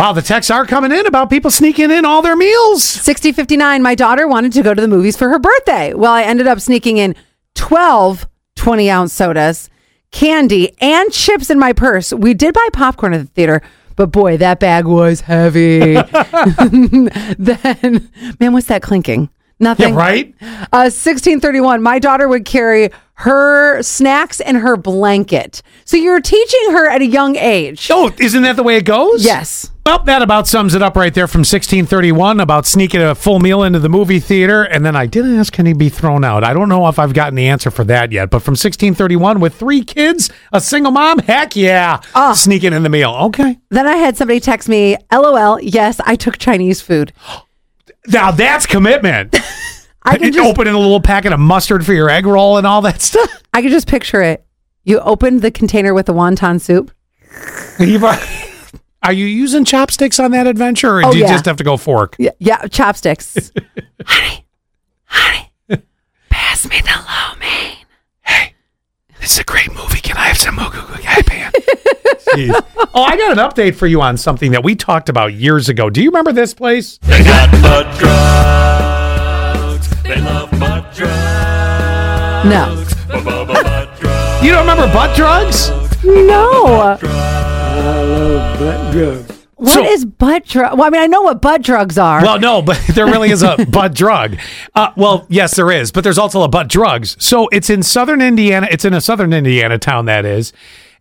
Wow, the texts are coming in about people sneaking in all their meals. 6059, my daughter wanted to go to the movies for her birthday. Well, I ended up sneaking in 12 20 ounce sodas, candy, and chips in my purse. We did buy popcorn at the theater, but boy, that bag was heavy. then, man, what's that clinking? Nothing. Yeah, right? Uh, 1631, my daughter would carry her snacks and her blanket. So you're teaching her at a young age. Oh, isn't that the way it goes? Yes. Well, that about sums it up right there from 1631 about sneaking a full meal into the movie theater. And then I didn't ask, can he be thrown out? I don't know if I've gotten the answer for that yet. But from 1631, with three kids, a single mom, heck yeah. Oh. Sneaking in the meal. Okay. Then I had somebody text me, LOL, yes, I took Chinese food. Now that's commitment. I can just Opening a little packet of mustard for your egg roll and all that stuff. I can just picture it. You opened the container with the wonton soup. You've- Are you using chopsticks on that adventure or Oh, do you yeah. just have to go fork? Yeah, yeah chopsticks. honey, honey, pass me the lo mein. Hey, this is a great movie. Can I have some Moo Goo Gai Pan? Jeez. Oh, I got an update for you on something that we talked about years ago. Do you remember this place? They got butt drugs. They love butt drugs. No. You don't remember butt drugs? No. I butt drugs. What is So- butt drug? Well, I mean, I know what butt drugs are. Well, no, but there really is a butt drug. Uh, well, yes, there is, but there's also a butt drugs. So it's in southern Indiana. It's in a southern Indiana town, that is.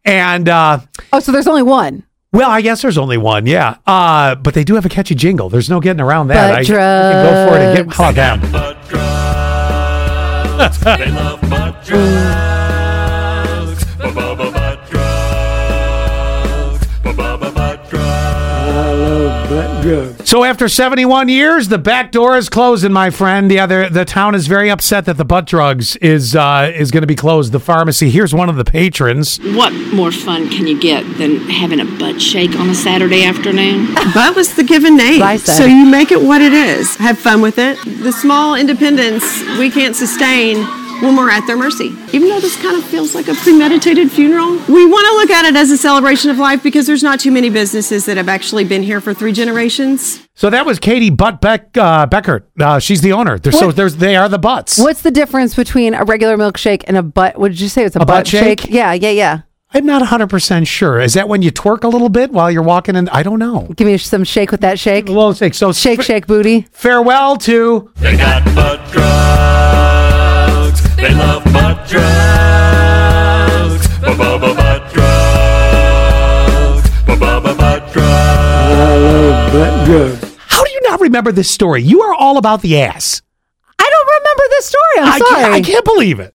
And, uh, oh, so there's only one. well, I guess there's only one, yeah. Uh, but they do have a catchy jingle. There's no getting around that. Butt I, I can go for it and get drugs. how about them. Butt drugs. they love butt drugs. Love butt. So after 71 years, the back door is closing, my friend. Yeah, the the town is very upset that the butt drugs is uh, is going to be closed. The pharmacy. Here's one of the patrons. What more fun can you get than having a butt shake on a Saturday afternoon? Butt was the given name. So you make it what it is. Have fun with it. The small independence we can't sustain when we're at their mercy. Even though this kind of feels like a premeditated funeral, we want to look at it as a celebration of life because there's not too many businesses that have actually been here for three generations. So that was Katie Butt Beck uh, Beckort. Uh, she's the owner. They're, so there's they are the butts. What's the difference between a regular milkshake and a butt? What did you say? It's a, A butt shake? Yeah, yeah, yeah. I'm not 100 percent sure. Is that when you twerk a little bit while you're walking in? I don't know. Give me some shake with that shake. A little shake. So Shake, fa- shake, booty. Farewell to love butt drugs. How do you not remember this story? You are all about the ass. I don't remember this story. I'm I sorry. can't, I can't believe it.